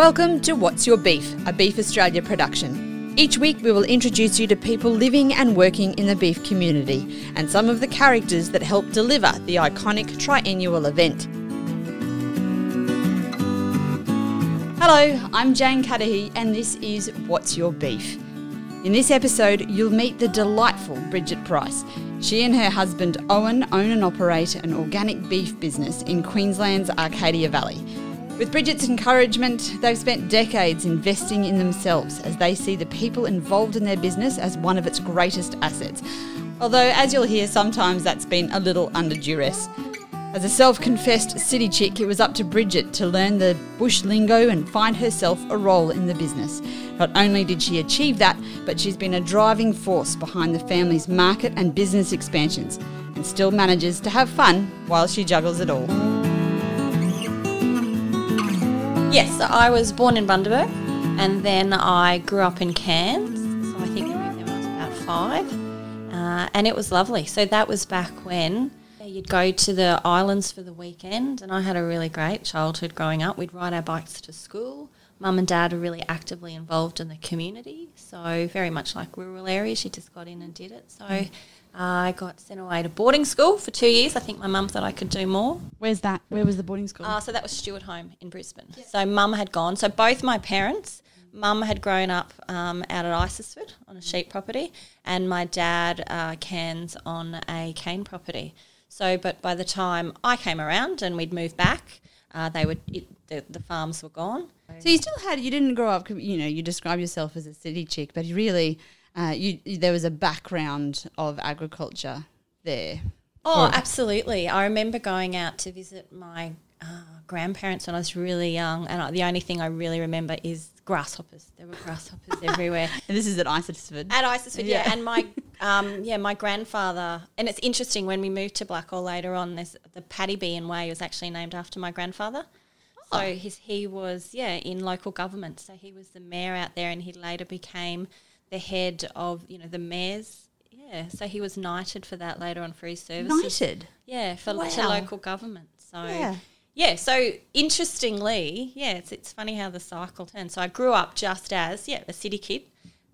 Welcome to What's Your Beef, a Beef Australia production. Each week we will introduce you to people living and working in the beef community and some of the characters that help deliver the iconic triennial event. Hello, I'm Jane Cudahy and this is What's Your Beef. In this episode, you'll meet the delightful Bridget Price. She and her husband Owen own and operate an organic beef business in Queensland's Arcadia Valley. With Bridget's encouragement, they've spent decades investing in themselves as they see the people involved in their business as one of its greatest assets. Although, as you'll hear, sometimes that's been a little under duress. As a self confessed city chick, it was up to Bridget to learn the bush lingo and find herself a role in the business. Not only did she achieve that, but she's been a driving force behind the family's market and business expansions and still manages to have fun while she juggles it all. Yes, so I was born in Bundaberg and then I grew up in Cairns. So I think I moved there when I was about five. Uh, and it was lovely. So that was back when you'd go to the islands for the weekend, and I had a really great childhood growing up. We'd ride our bikes to school. Mum and dad were really actively involved in the community, so very much like rural areas, you just got in and did it. So I got sent away to boarding school for two years. I think my mum thought I could do more. Where's that? Where was the boarding school? Uh, so that was Stuartholme in Brisbane. So mum had gone. So both my parents, mum had grown up um, out at Isisford on a sheep property, and my dad uh, Cairns on a cane property. So, but by the time I came around and we'd moved back, uh, they would it, the, the farms were gone. So you still had you didn't grow up. You know, you describe yourself as a city chick, but really, uh, you there was a background of agriculture there. Oh, absolutely! I remember going out to visit my uh, grandparents when I was really young, and I, the only thing I really remember is grasshoppers. There were grasshoppers everywhere. And this is at Isisford. At Isisford, yeah. yeah. And my, um, yeah, my grandfather. And it's interesting when we moved to Blackall later on. There's the Paddy Bean Way was actually named after my grandfather. Oh. So his, he was yeah in local government. So he was the mayor out there, and he later became the head of you know the mayors. Yeah, so he was knighted for that later on for his services. Knighted. Yeah, for wow. to local government. So yeah yeah, so interestingly, yeah, it's, it's funny how the cycle turns. So I grew up just as, yeah, a city kid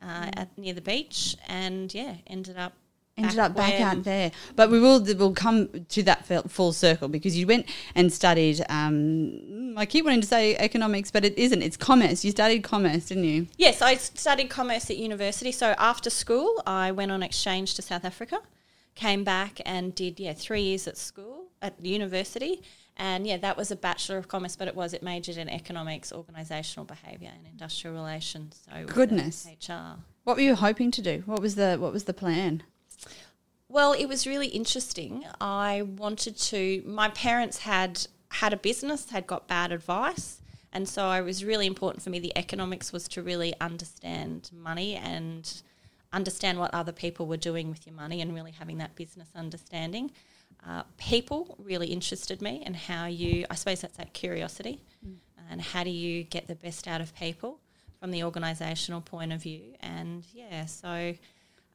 uh, mm. at, near the beach and, yeah, ended up ended back up back out there. But we will we'll come to that full circle because you went and studied. Um, I keep wanting to say economics, but it isn't. It's commerce. You studied commerce, didn't you? Yes, I studied commerce at university. So after school, I went on exchange to South Africa, came back and did yeah three years at school at university, and yeah, that was a Bachelor of Commerce, but it was, it majored in economics, organisational behaviour and industrial relations. So Goodness. HR. What were you hoping to do? What was the what was the plan? Well, it was really interesting. I wanted to my parents had had a business, had got bad advice, and so it was really important for me the economics was to really understand money and understand what other people were doing with your money and really having that business understanding. Uh, people really interested me and how you, I suppose that's that curiosity mm. and how do you get the best out of people from the organisational point of view. And yeah, so,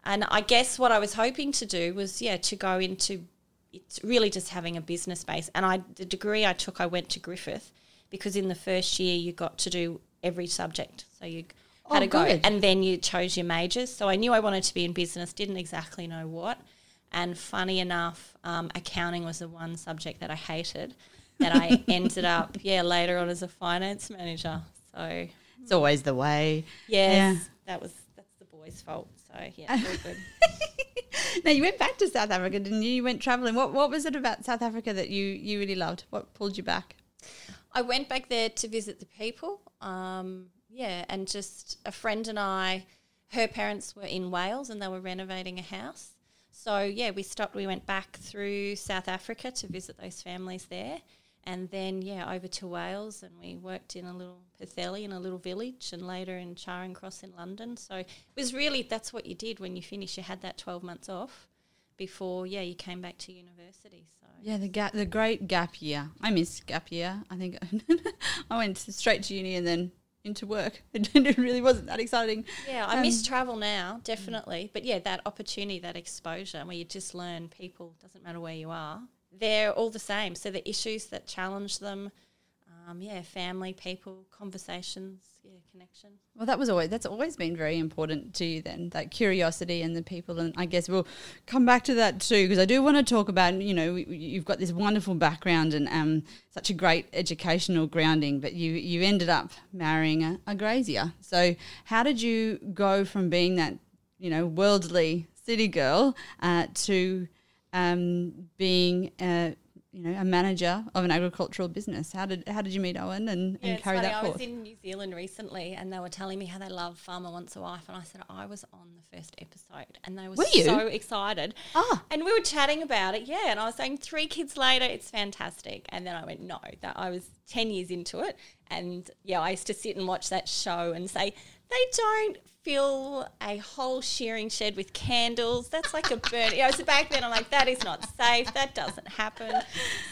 and I guess what I was hoping to do was, yeah, to go into it's really just having a business base. And I, the degree I took, I went to Griffith because in the first year you got to do every subject. So you had oh, to go, good. and then you chose your majors. So I knew I wanted to be in business, didn't exactly know what. And funny enough, um, accounting was the one subject that I hated. That I ended up, yeah, later on as a finance manager. So it's always the way. Yes, yeah, that was that's the boys' fault. So yeah, all good. now you went back to South Africa, didn't you? You went traveling. What what was it about South Africa that you you really loved? What pulled you back? I went back there to visit the people. Um, yeah, and just a friend and I, her parents were in Wales and they were renovating a house. So yeah, we stopped. We went back through South Africa to visit those families there, and then yeah, over to Wales, and we worked in a little Pwllheli in a little village, and later in Charing Cross in London. So it was really that's what you did when you finished. You had that twelve months off before yeah you came back to university. So yeah, the gap, the great gap year. I miss gap year. I think I went straight to uni and then into work. It, really wasn't that exciting. Yeah, I um, miss travel now, definitely. But yeah, that opportunity, that exposure where you just learn people, doesn't matter where you are, they're all the same. So the issues that challenge them, um, yeah, family, people, conversations, yeah, connection. Well, that was always that's always been very important to you. Then that curiosity and the people, and I guess we'll come back to that too because I do want to talk about you know you've got this wonderful background and um, such a great educational grounding, but you you ended up marrying a, a grazier. So how did you go from being that you know worldly city girl uh, to um, being uh, you know, a manager of an agricultural business. How did how did you meet Owen and, Yeah, and carry funny. that I was in New Zealand recently, and they were telling me how they love Farmer Wants a Wife, and I said I was on the first episode, and they were, Were so excited. Ah. and we were chatting about it, yeah. And I was saying three kids later, it's fantastic. And then I went, no, that I was ten years into it, and yeah, I used to sit and watch that show and say they don't fill a whole shearing shed with candles. That's like a burn. Yeah, so back then I'm like, that is not safe. That doesn't happen.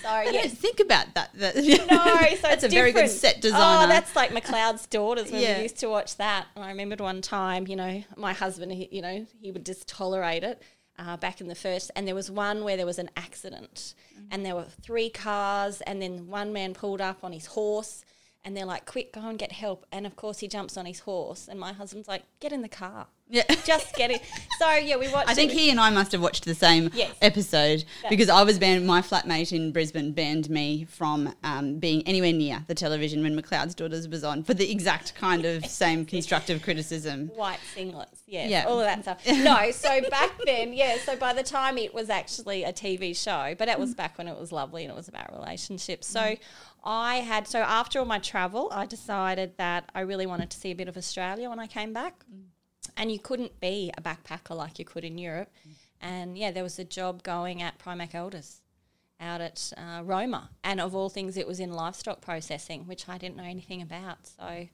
So I yeah, think about that. that no, so that's it's a very good different. set designer. Oh, that's like McLeod's daughters when Yeah. we used to watch that. And I remembered one time, you know, my husband, he, you know, he would just tolerate it. Uh, back in the first, and there was one where there was an accident, Mm-hmm. and there were three cars, and then one man pulled up on his horse, and they're like, "Quick, go and get help!" And of course, he jumps on his horse, and my husband's like, "Get in the car, yeah. just get it." So yeah, we watched. I think it. he and I must have watched the same Yes. episode That's- because I was banned. My flatmate in Brisbane banned me from um, being anywhere near the television when McLeod's Daughters was on for the exact kind of same constructive criticism. white singlets, yes, Yeah. all of that stuff. No, so back then, yeah, so by the time it was actually a TV show, but it was mm. back when it was lovely and it was about relationships. So mm. I had, so after all my travel, I decided that I really wanted to see a bit of Australia when I came back. Mm. And you couldn't be a backpacker like you could in Europe. And yeah, there was a job going at Primac Elders out at uh, Roma. And of all things, it was in livestock processing, which I didn't know anything about. So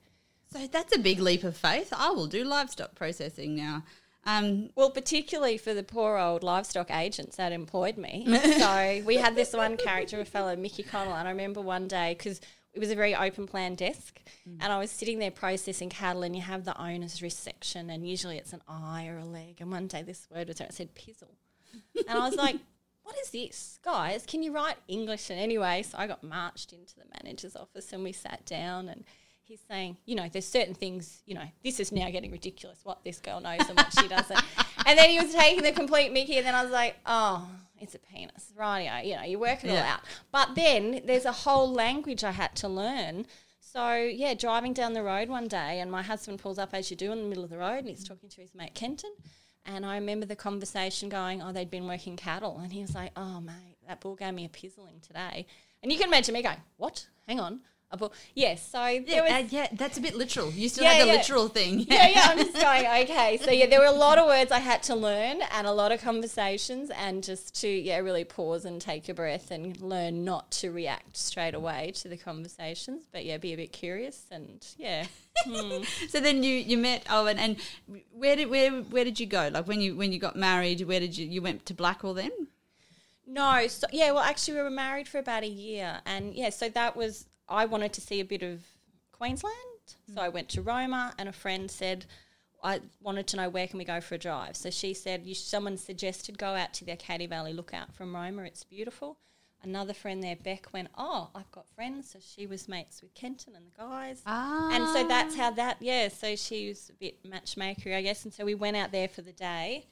So that's a big leap of faith. I will do livestock processing now. Um, Well, particularly for the poor old livestock agents that employed me. so we had this one character, a fellow, Mickey Connell, and I remember one day because it was a very open plan desk, mm. and I was sitting there processing cattle, and you have the owner's wrist section, and usually it's an eye or a leg. And one day this word was there, it said pizzle, and I was like. What is this? Guys, can you write English? And anyway, so I got marched into the manager's office and we sat down and he's saying, you know, there's certain things, you know, this is now getting ridiculous what this girl knows and what she doesn't. and then he was taking the complete Mickey, and then I was like, oh, it's a penis, right? You know, you work it all out. But then there's a whole language I had to learn. So yeah, driving down the road one day, and my husband pulls up as you do in the middle of the road, and he's mm. talking to his mate Kenton. And I remember the conversation going, oh, they'd been working cattle. And he was like, oh, mate, that bull gave me a pizzling today. And you can imagine me going, what? Hang on. Yes. so there yeah, was, uh, yeah, that's a bit literal. You still Yeah, had the yeah. literal thing. yeah, yeah, I'm just going, okay. So, yeah, there were a lot of words I had to learn and a lot of conversations, and just to, yeah, really pause and take a breath and learn not to react straight away to the conversations, but yeah, be a bit curious and, yeah. Hmm. So then you, you met Owen, and where did where where did you go? Like when you when you got married, where did you you went to Blackall then? No, so yeah, well, actually, we were married for about a year, and yeah, so that was I wanted to see a bit of Queensland, so I went to Roma, and a friend said I wanted to know where can we go for a drive. So she said, you, someone suggested go out to the Arcadia Valley Lookout from Roma. It's beautiful. Another friend there, Beck, went, oh, I've got friends. So she was mates with Kenton and the guys. Ah, And so that's how that, yeah. So she was a bit matchmaker, I guess. And so we went out there for the day,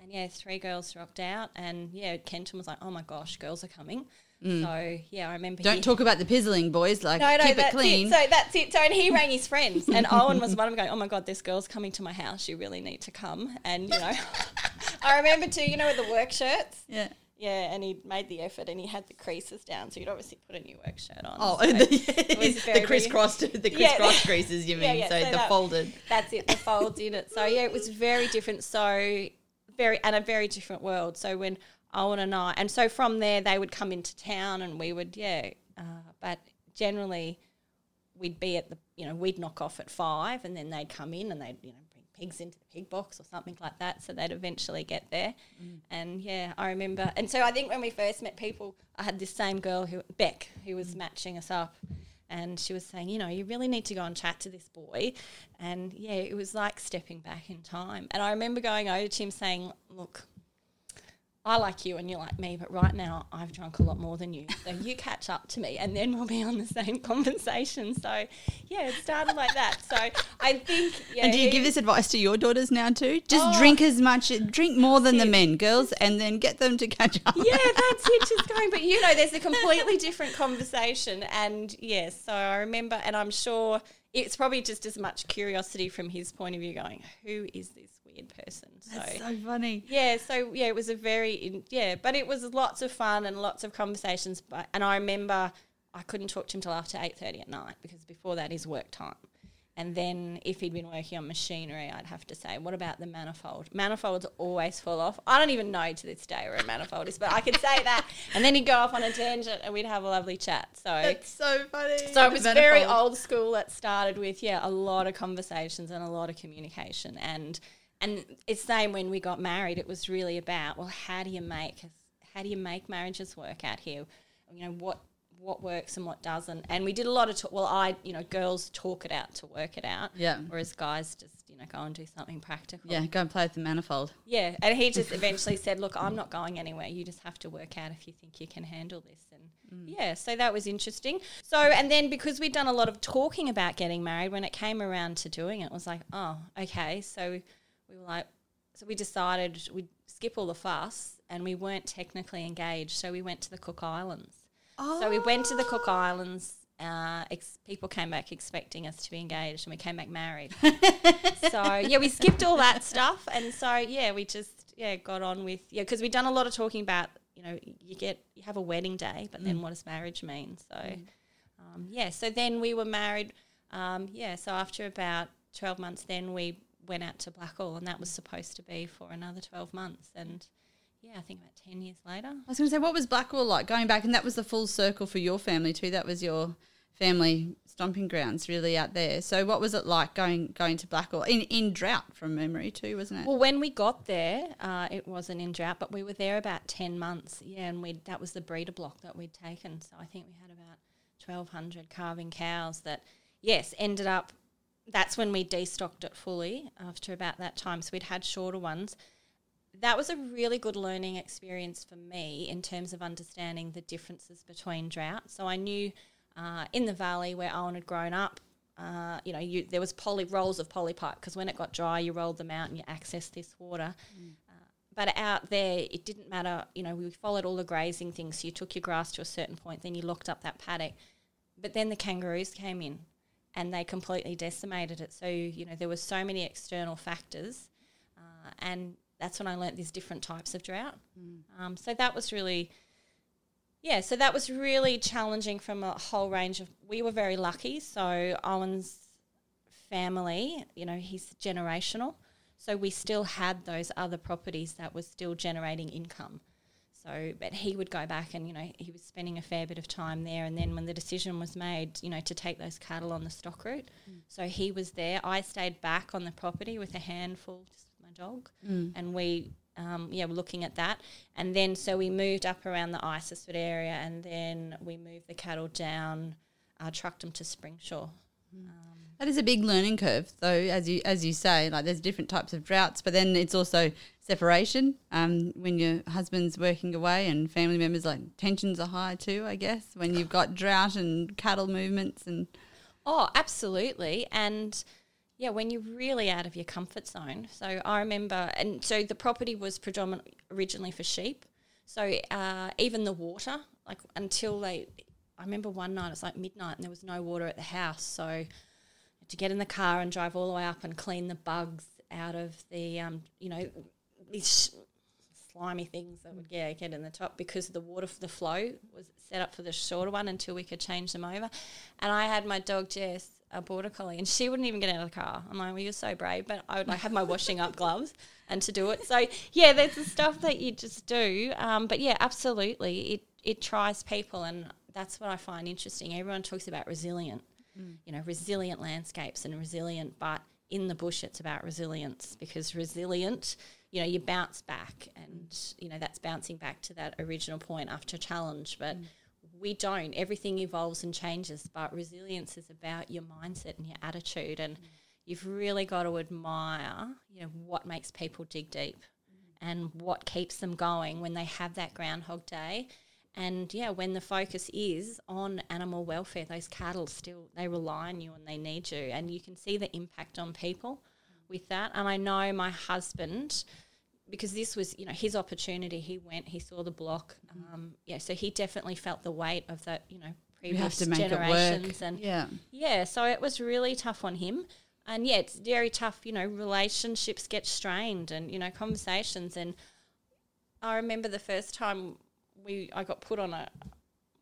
and yeah, three girls rocked out, and yeah, Kenton was like, "Oh my gosh, girls are coming." So yeah, I remember. Mm. Don't he- talk about the pizzling, boys. Like No, no, keep it clean. it. So that's it. So and he rang his friends, and Owen was one of them going, "Oh my god, this girl's coming to my house. You really need to come." And you know, I remember too. You know, with the work shirts. yeah. Yeah, and he made the effort, and he had the creases down, so he'd obviously put a new work shirt on. Oh, so the, it was the crisscrossed, the Yeah. crisscross creases. You mean Yeah, yeah, so, so the that- folded. That's it, the folds in it. So yeah, it was very different. So very and a very different world. So when Owen and I, and so from there they would come into town, and we would yeah. Uh, but generally, we'd be at the you know we'd knock off at five, and then they'd come in and they'd you know bring pigs into the pig box or something like that. So they'd eventually get there. And yeah, I remember. And so I think when we first met people, I had this same girl who Beck who was matching us up and she was saying, you know, you really need to go and chat to this boy. And yeah, it was like stepping back in time. And I remember going over to him saying, look, I like you and you're like me, but right now I've drunk a lot more than you. So you catch up to me and then we'll be on the same conversation. So yeah, it started like that. So I think yeah. And do you give this advice to your daughters now too? Just oh, drink as much, drink more than the men, girls, and then get them to catch up. Yeah, that's it. Just going, but you know, there's a completely different conversation. And yes, yeah, so I remember, and I'm sure it's probably just as much curiosity from his point of view, going, who is this weird person. So, That's so funny. Yeah, so yeah, it was a very in, yeah, but it was lots of fun and lots of conversations. But and I remember I couldn't talk to him till after eight thirty at night because before that is work time. And then if he'd been working on machinery, I'd have to say, what about the manifold? Manifolds always fall off. I don't even know to this day where a manifold is, but I could say that. And then he'd go off on a tangent and we'd have a lovely chat. So That's so funny. So it was very old school. That started with, yeah, a lot of conversations and a lot of communication. And and it's the same when we got married. It was really about well, how do you make how do you make marriages work out here? You know what what works and what doesn't. And we did a lot of talk. Well, I you know girls talk it out to work it out. Yeah. Whereas guys just you know go and do something practical. Yeah, go and play with the manifold. Yeah, and he just eventually said, "Look, I'm not going anywhere. You just have to work out if you think you can handle this." And mm. yeah, so that was interesting. So and then because we'd done a lot of talking about getting married, when it came around to doing it, it was like, oh, okay, so we were like, so we decided we'd skip all the fuss and we weren't technically engaged. So we went to the Cook Islands. Oh. So we went to the Cook Islands. Uh, ex- people came back expecting us to be engaged and we came back married. so yeah, we skipped all that stuff. And so yeah, we just, yeah, got on with, yeah, because we'd done a lot of talking about, you know, you get, you have a wedding day, but mm. then what does marriage mean? So mm. um, yeah, so then we were married. Um, yeah, so after about 12 months, then we went out to Blackall, and that was supposed to be for another 12 months. And yeah, I think about 10 years later. I was going to say, what was Blackall like going back? And that was the full circle for your family too. That was your family stomping grounds really out there. So what was it like going going to Blackall in in drought from memory too, wasn't it? Well, when we got there, uh, it wasn't in drought, but we were there about ten months. Yeah, and we that was the breeder block that we'd taken. So I think we had about twelve hundred calving cows that yes ended up that's when we destocked it fully after about that time. So we'd had shorter ones. That was a really good learning experience for me in terms of understanding the differences between drought. So I knew uh, in the valley where Owen had grown up, uh, you know, you, there was poly rolls of polypipe because when it got dry, you rolled them out and you accessed this water. Mm. Uh, but out there, it didn't matter. You know, we followed all the grazing things. So you took your grass to a certain point, then you locked up that paddock. But then the kangaroos came in and they completely decimated it. So you know there were so many external factors, uh, and that's when I learnt these different types of drought. Mm. Um, so that was really, yeah. So that was really challenging from a whole range of. We were very lucky. So Owen's family, you know, he's generational. So we still had those other properties that were still generating income. So, but he would go back and, you know, he was spending a fair bit of time there. And then when the decision was made, you know, to take those cattle on the stock route, mm. so he was there. I stayed back on the property with a handful, just with my dog. Mm. And we, um, yeah, were looking at that. And then, so we moved up around the Isisford area and then we moved the cattle down, uh, trucked them to Springsure. Mm. Um, that is a big learning curve, though, as you as you say. Like, there's different types of droughts, but then it's also separation um, when your husband's working away and family members like tensions are high too i guess when you've got drought and cattle movements and oh absolutely. And yeah when you're really out of your comfort zone. So i remember and so the property was predominantly originally for sheep. So uh, even the water like until they i remember one night it was like midnight and there was no water at the house. So to get in the car and drive all the way up and clean the bugs out of the um, you know these slimy things that would yeah, get in the top because the water for the flow was set up for the shorter one until we could change them over. And I had my dog Jess, a border collie, and she wouldn't even get out of the car. I'm like, well, you're so brave, but I would like have my washing up gloves and to do it. So yeah, there's the stuff that you just do. Um, but yeah, absolutely, it it tries people, and that's what I find interesting. Everyone talks about resilient, mm. you know, resilient landscapes and resilient, but in the bush, it's about resilience because resilient you know, you bounce back and, you know, that's bouncing back to that original point after challenge. But mm. we don't. Everything evolves and changes, but resilience is about your mindset and your attitude. And mm. you've really got to admire, you know, what makes people dig deep. Mm. and what keeps them going when they have that groundhog day. And yeah, when the focus is on animal welfare, those cattle still they rely on you and they need you, and you can see the impact on people with that. And I know my husband, because this was you know his opportunity. He went, he saw the block, um, yeah. So he definitely felt the weight of that, you know, previous to make it generations and yeah. yeah, so it was really tough on him. And yeah, it's very tough, you know, relationships get strained and, you know, conversations and I remember the first time we I got put on a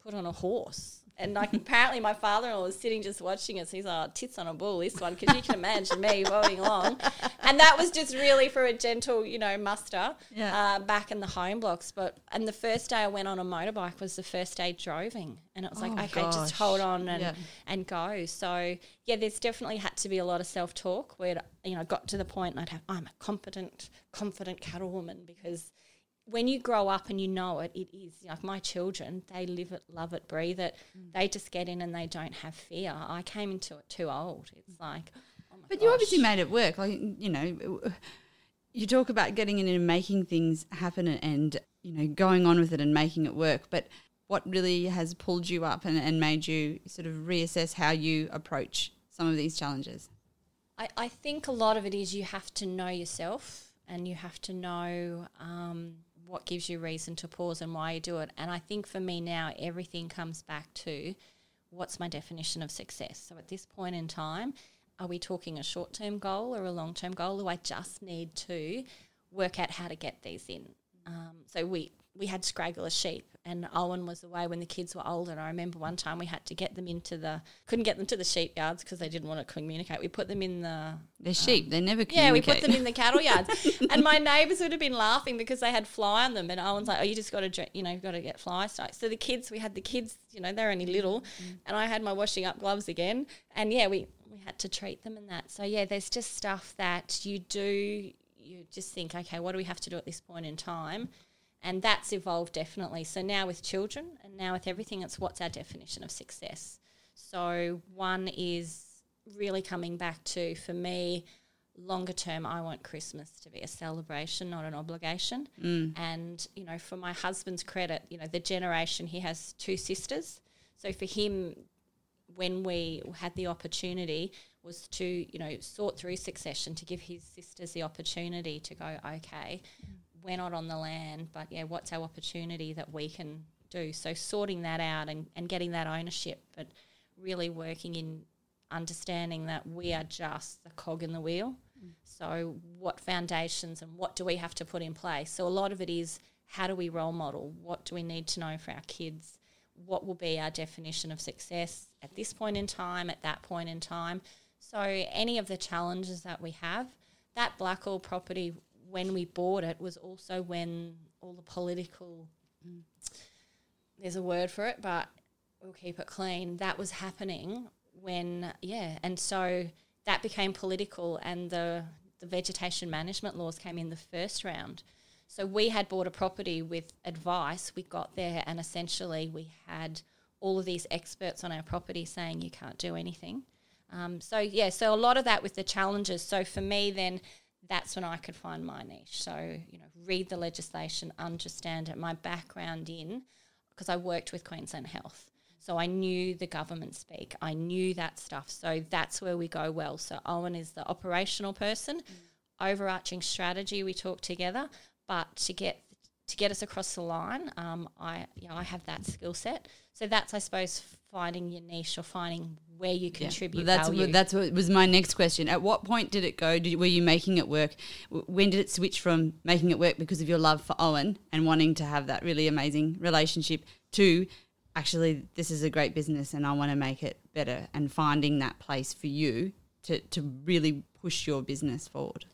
put on a horse. And like apparently my father-in-law was sitting just watching us. He's like, oh, tits on a bull, this one, because you can imagine me rolling along. And that was just really for a gentle, you know, muster Yeah. uh, back in the home blocks. But and the first day I went on a motorbike was the first day droving, and it was like, Oh, okay, gosh. just hold on and Yeah. and go. So yeah, there's definitely had to be a lot of self talk where you know I got to the point and I'd have I'm a competent, confident cattlewoman because when you grow up and you know it, it is like my children. They live it, love it, breathe it. Mm. They just get in and they don't have fear. I came into it too old. It's like, oh my But you obviously made it work. Like you know, you talk about getting in and making things happen and you know going on with it and making it work. But what really has pulled you up and, and made you sort of reassess how you approach some of these challenges? I, I think a lot of it is you have to know yourself and you have to know um, what gives you reason to pause and why you do it. And I think for me now, everything comes back to what's my definition of success. So at this point in time, are we talking a short term goal or a long term goal? Do I just need to work out how to get these in? Um, so we we had scraggler sheep, and Owen was away when the kids were older. And I remember one time we had to get them into the couldn't get them to the sheep yards because they didn't want to communicate. We put them in the They're sheep. they never Um, yeah, we put them in the cattle yards, and my neighbours would have been laughing because they had fly on them, and Owen's like, "Oh, you just got to, you know, you've got to get fly strikes." So the kids, we had the kids, you know, they're only little, and I had my washing up gloves again, and yeah, we we had to treat them and that. So yeah, there's just stuff that you do. You just think, okay, what do we have to do at this point in time? And that's evolved definitely. So now with children and now with everything, it's what's our definition of success. So one is really coming back to, for me, longer term, I want Christmas to be a celebration, not an obligation. Mm. And, you know, for my husband's credit, you know, the generation, he has two sisters. So for him, when we had the opportunity, was to, you know, sort through succession to give his sisters the opportunity to go, okay, we're not on the land, but yeah, what's our opportunity that we can do? So sorting that out and, and getting that ownership, but really working in understanding that we are just the cog in the wheel. Mm. So, what foundations and what do we have to put in place? So, a lot of it is how do we role model? What do we need to know for our kids? What will be our definition of success at this point in time, at that point in time? So, any of the challenges that we have, that Blackall property, when we bought it, was also when all the political, there's a word for it, but we'll keep it clean. That was happening when, yeah, and so that became political, and the the vegetation management laws came in the first round. So we had bought a property with advice. We got there, and essentially we had all of these experts on our property saying you can't do anything. Um, so yeah, so a lot of that with the challenges. So for me, then that's when I could find my niche. So you know, read the legislation, understand it. My background in because I worked with Queensland Health. So I knew the government speak. I knew that stuff. So that's where we go well. So Owen is the operational person, overarching strategy. We talk together, but to get to get us across the line, um, I you know I have that skill set. So that's I suppose finding your niche or finding where you Yeah. contribute that's value. that's what was my next question. At what point did it go? Did, were you making it work? When did it switch from making it work because of your love for Owen and wanting to have that really amazing relationship to actually this is a great business and I want to make it better and finding that place for you to to really push your business forward?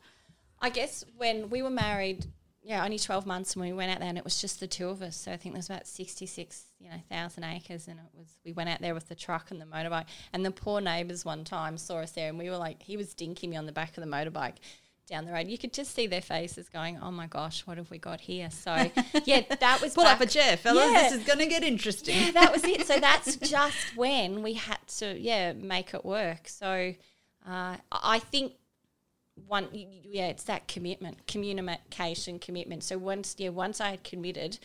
I guess when we were married, yeah, only twelve months, when we went out there, and it was just the two of us. So I think there's about sixty six, you know, thousand acres, and it was we went out there with the truck and the motorbike, and the poor neighbours one time saw us there, and we were like, he was dinking me on the back of the motorbike. Down the road, you could just see their faces going, "Oh my gosh, what have we got here?" So, yeah, that was Pull up a chair, fellas. Yeah. This is going to get interesting. yeah, that was it. So that's just when we had to, yeah, make it work. So uh, I think one yeah it's that commitment communication commitment. So once yeah once i had committed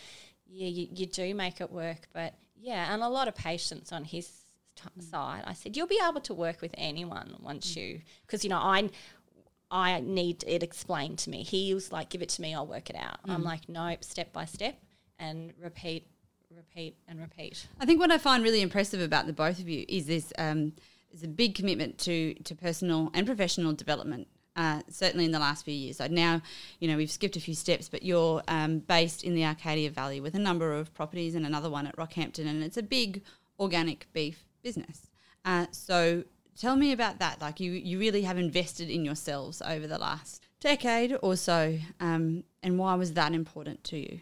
yeah you, you do make it work. But yeah and a lot of patience on his t- mm. side. I said you'll be able to work with anyone once mm. you because you know i i need it explained to me. He was like give it to me i'll work it out. Mm. i'm like nope step by step and repeat repeat and repeat. I think what i find really impressive about the both of you is this um, is a big commitment to to personal and professional development uh, certainly in the last few years. So now, you know, we've skipped a few steps, but you're um, based in the Arcadia Valley with a number of properties and another one at Rockhampton, and it's a big organic beef business. Uh, so tell me about that. Like you, you really have invested in yourselves over the last decade or so, um, and why was that important to you?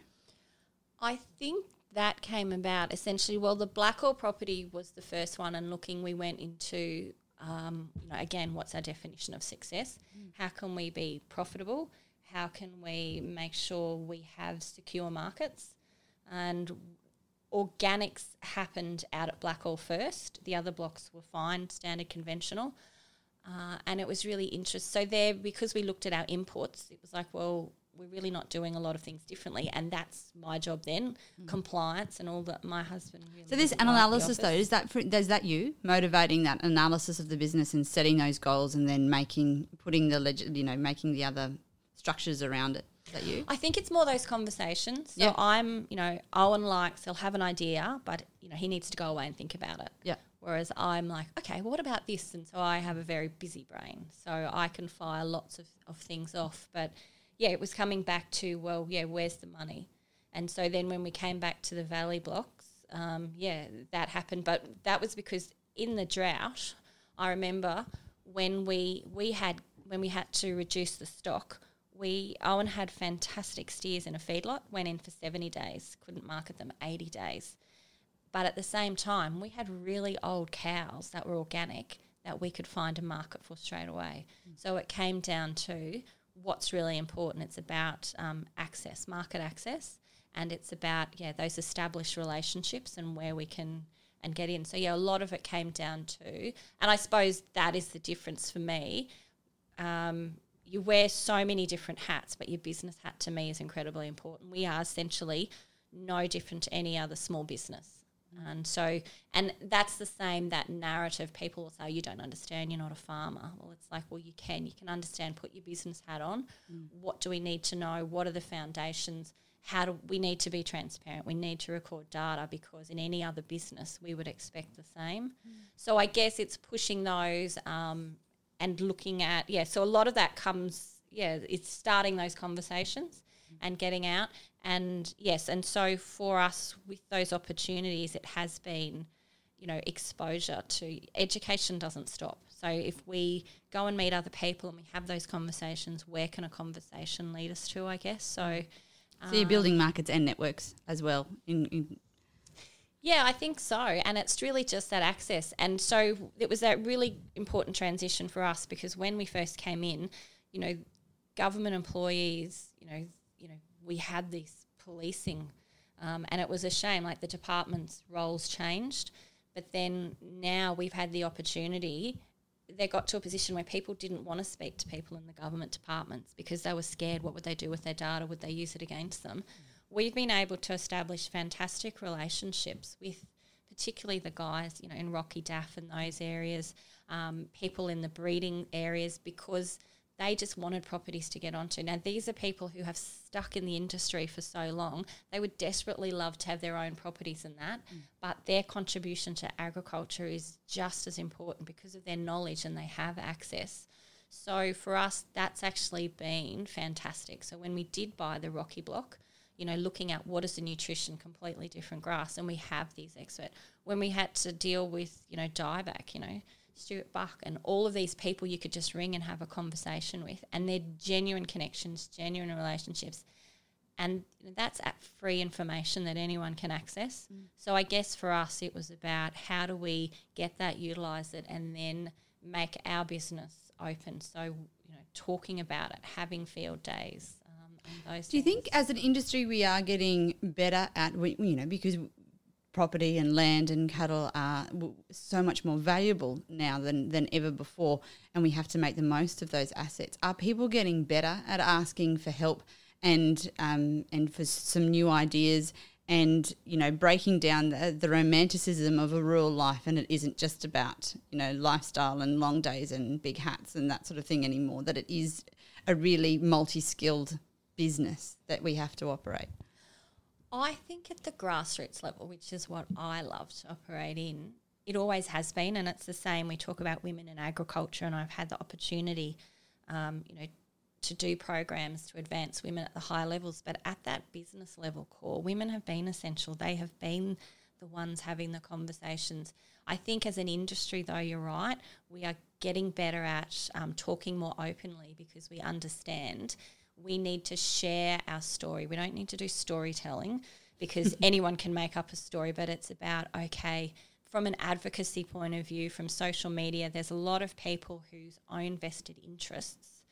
I think that came about essentially. Well, the Blackall property was the first one, and looking, we went into um, you know, again, what's our definition of success? Mm. How can we be profitable? How can we make sure we have secure markets? And organics happened out at Blackall first. The other blocks were fine, standard conventional. Uh, and it was really interesting. So there, because we looked at our imports, it was like, well, we're really not doing a lot of things differently, and that's my job then, mm. compliance and all that. My husband. Really so this analysis though is that for, is that you motivating that analysis of the business and setting those goals and then making putting the leg, you know making the other structures around it. Is that you? I think it's more those conversations. So yeah. I'm, you know, Owen likes he'll have an idea, but you know he needs to go away and think about it. Yeah. Whereas I'm like, okay, well, what about this? And so I have a very busy brain, so I can fire lots of, of things off, but yeah, it was coming back to, well, yeah, where's the money? And so then when we came back to the valley blocks, um, yeah, that happened. But that was because in the drought, I remember when we we had when we had to reduce the stock, we Owen had fantastic steers in a feedlot, went in for seventy days, couldn't market them eighty days. But at the same time, we had really old cows that were organic that we could find a market for straight away. Mm. So it came down to what's really important. It's about um, access, market access, and it's about yeah those established relationships and where we can and get in. So yeah, a lot of it came down to, and I suppose that is the difference for me. Um, you wear so many different hats, but your business hat to me is incredibly important. We are essentially no different to any other small business. And so, and that's the same, that narrative. People will say, you don't understand, you're not a farmer. Well, it's like, well, you can. You can understand, put your business hat on. Mm. What do we need to know? What are the foundations? How do we need to be transparent? We need to record data because in any other business, we would expect the same. Mm. So I guess it's pushing those um, and looking at, yeah, so a lot of that comes, yeah, it's starting those conversations. And getting out. And yes, and so for us with those opportunities, it has been, you know, exposure to education doesn't stop. So if we go and meet other people and we have those conversations, where can a conversation lead us to? I guess so. So you're building um, markets and networks as well. In, in yeah, I think so. And it's really just that access. And so it was that really important transition for us because when we first came in, you know, government employees, you know, we had this policing, um, and it was a shame. Like the department's roles changed, but then now we've had the opportunity. They got to a position where people didn't want to speak to people in the government departments because they were scared. What would they do with their data? Would they use it against them? We've been able to establish fantastic relationships with particularly the guys, you know, in Rocky DAF and those areas, um, people in the breeding areas, because they just wanted properties to get onto. Now, these are people who have stuck in the industry for so long. They would desperately love to have their own properties in that, mm. but their contribution to agriculture is just as important because of their knowledge and they have access. So for us, that's actually been fantastic. So when we did buy the Rocky Block, you know, looking at what is the nutrition, completely different grass, and we have these experts. When we had to deal with, you know, dieback, you know, Stuart Buck, and all of these people you could just ring and have a conversation with, and they're genuine connections, genuine relationships. And that's at free information that anyone can access. Mm. So I guess for us, it was about how do we get that, utilize it, and then make our business open. So you know, talking about it, having field days. Um, do you think, as an industry, we are getting better at you know because property and land and cattle are so much more valuable now than, than ever before, and we have to make the most of those assets. Are people getting better at asking for help and um, and for some new ideas and you know breaking down the, the romanticism of a rural life and it isn't just about you know lifestyle and long days and big hats and that sort of thing anymore that it is a really multi-skilled business that we have to operate I think at the grassroots level, which is what I love to operate in, it always has been, and it's the same. We talk about women in agriculture, and I've had the opportunity, um, you know, to do programs to advance women at the higher levels. But at that business level core, women have been essential. They have been the ones having the conversations. I think as an industry, though, you're right, we are getting better at um, talking more openly because we understand we need to share our story. We don't need to do storytelling because anyone can make up a story, but it's about, okay, from an advocacy point of view, from social media, there's a lot of people whose own vested interests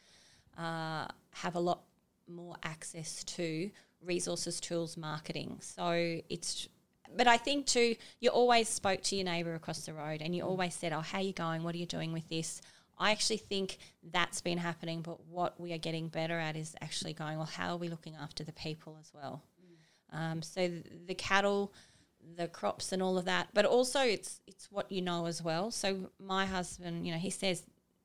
uh, have a lot more access to resources, tools, marketing. So it's, but I think too, you always spoke to your neighbour across the road and you always said, oh, how are you going? What are you doing with this? I actually think that's been happening, but what we are getting better at is actually going, well, how are we looking after the people as well? Mm. Um, so the, the cattle, the crops, and all of that, but also it's it's what you know as well. So my husband, you know, he says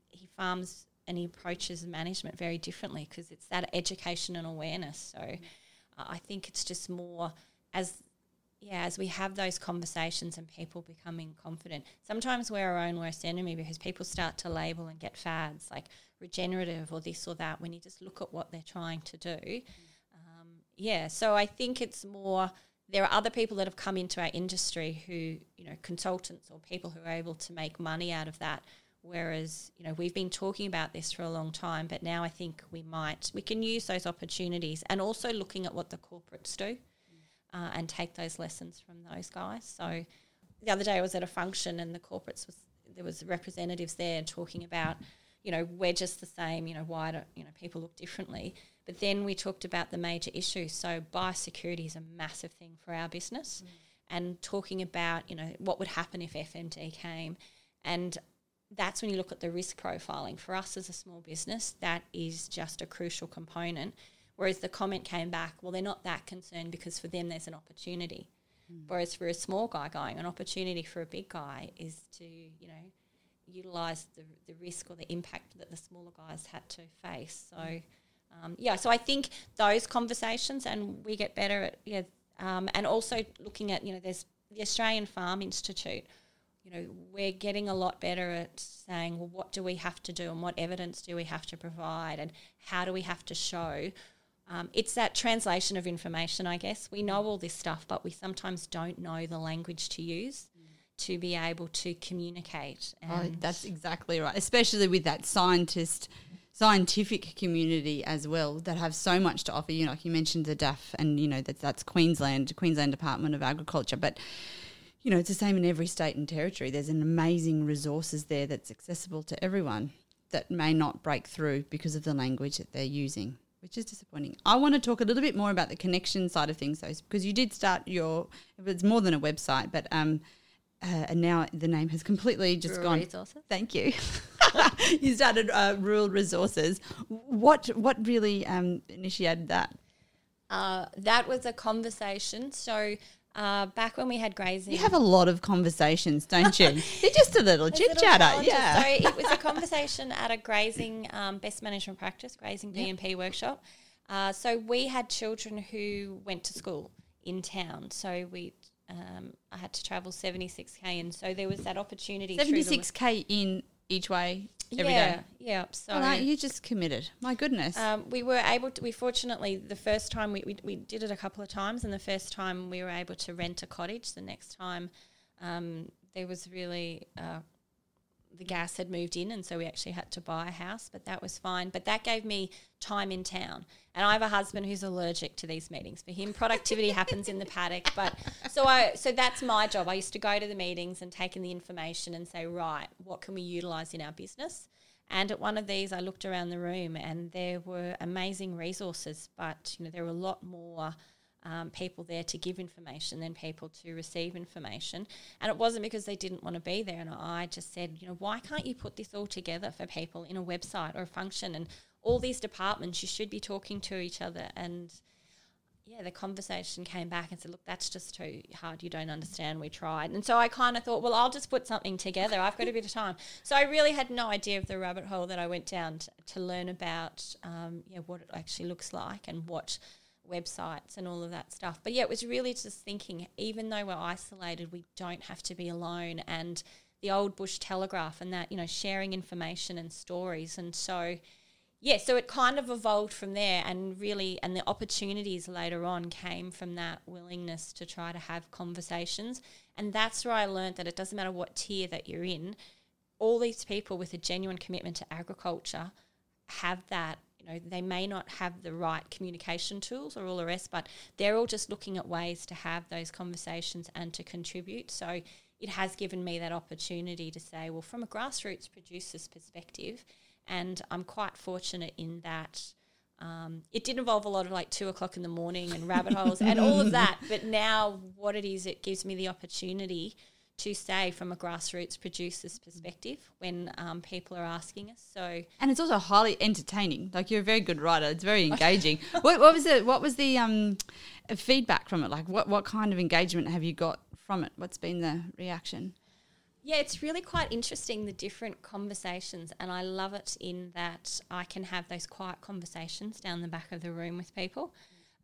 he farms and he approaches management very differently because it's that education and awareness. So mm. I think it's just more as yeah, as we have those conversations and people becoming confident, sometimes we're our own worst enemy because people start to label and get fads like regenerative or this or that when you just look at what they're trying to do. Um, yeah, so I think it's more there are other people that have come into our industry who, you know, consultants or people who are able to make money out of that. Whereas, you know, we've been talking about this for a long time, but now I think we might, we can use those opportunities and also looking at what the corporates do uh, and take those lessons from those guys. So the other day I was at a function and the corporates was there was representatives there talking about, you know, we're just the same, you know, why do you know people look differently? But then we talked about the major issues. So biosecurity is a massive thing for our business. Mm. And talking about, you know, what would happen if FMD came. And that's when you look at the risk profiling. For us as a small business, that is just a crucial component Whereas the comment came back, well, they're not that concerned because for them there's an opportunity. Mm. Whereas for a small guy going, an opportunity for a big guy is to, you know, utilize the, the risk or the impact that the smaller guys had to face. So, mm. um, yeah, so I think those conversations and we get better at, yeah, um, and also looking at, you know, there's the Australian Farm Institute. You know, we're getting a lot better at saying, well, what do we have to do and what evidence do we have to provide and how do we have to show um, it's that translation of information, I guess. We know all this stuff, but we sometimes don't know the language to use to be able to communicate. oh, that's exactly right, especially with that scientist scientific community as well that have so much to offer. You know, like you mentioned the DAF, and you know that that's Queensland, Queensland Department of Agriculture, but you know it's the same in every state and territory. There's an amazing resources there that's accessible to everyone that may not break through because of the language that they're using which is disappointing. I want to talk a little bit more about the connection side of things, though, because you did start your. It's more than a website, but um, uh, and now the name has completely just rural gone. Resources. Thank you. you started uh, rural resources. What what really um, initiated that? Uh, that was a conversation. So uh, back when we had grazing, you have a lot of conversations, don't you? You're just a little chit chatter, yeah. So it was a conversation at a grazing um, best management practice, grazing BMP workshop. Uh, so we had children who went to school in town. So we, um, I had to travel seventy six k, and so there was that opportunity. Seventy six k in each way every yeah, day. Yeah, so well, you just committed. My goodness. Um, we were able to. We fortunately the first time we, we, we did it a couple of times, and the first time we were able to rent a cottage. The next time, um, there was really uh, the gas had moved in, and so we actually had to buy a house, but that was fine. But that gave me time in town, and I have a husband who's allergic to these meetings. For him, productivity happens in the paddock, but so I so that's my job. I used to go to the meetings and take in the information and say, right, what can we utilize in our business? And at one of these, I looked around the room, and there were amazing resources, but you know there were a lot more um, people there to give information than people to receive information. And it wasn't because they didn't want to be there. And I just said, you know, why can't you put this all together for people in a website or a function? And all these departments, you should be talking to each other. And yeah, the conversation came back and said, look, that's just too hard. You don't understand. We tried. And so I kind of thought, well, I'll just put something together. I've got a bit of time. So I really had no idea of the rabbit hole that I went down to, to learn about um, yeah, what it actually looks like and what websites and all of that stuff. But yeah, it was really just thinking, even though we're isolated, we don't have to be alone. And the old bush telegraph and that, you know, sharing information and stories. And so, yeah, so it kind of evolved from there and really, and the opportunities later on came from that willingness to try to have conversations. And that's where I learned that it doesn't matter what tier that you're in, all these people with a genuine commitment to agriculture have that you know, they may not have the right communication tools or all the rest, but they're all just looking at ways to have those conversations and to contribute. So it has given me that opportunity to say, well, from a grassroots producer's perspective, and I'm quite fortunate in that. Um, it did involve a lot of like two o'clock in the morning and rabbit holes and all of that. But now, what it is, it gives me the opportunity to say from a grassroots producer's perspective when um, people are asking us. So and it's also highly entertaining. Like you're a very good writer. It's very engaging. what, what, was it? What was the um, feedback from it? Like what what kind of engagement have you got from it? What's been the reaction? Yeah, it's really quite interesting the different conversations, and I love it in that I can have those quiet conversations down the back of the room with people.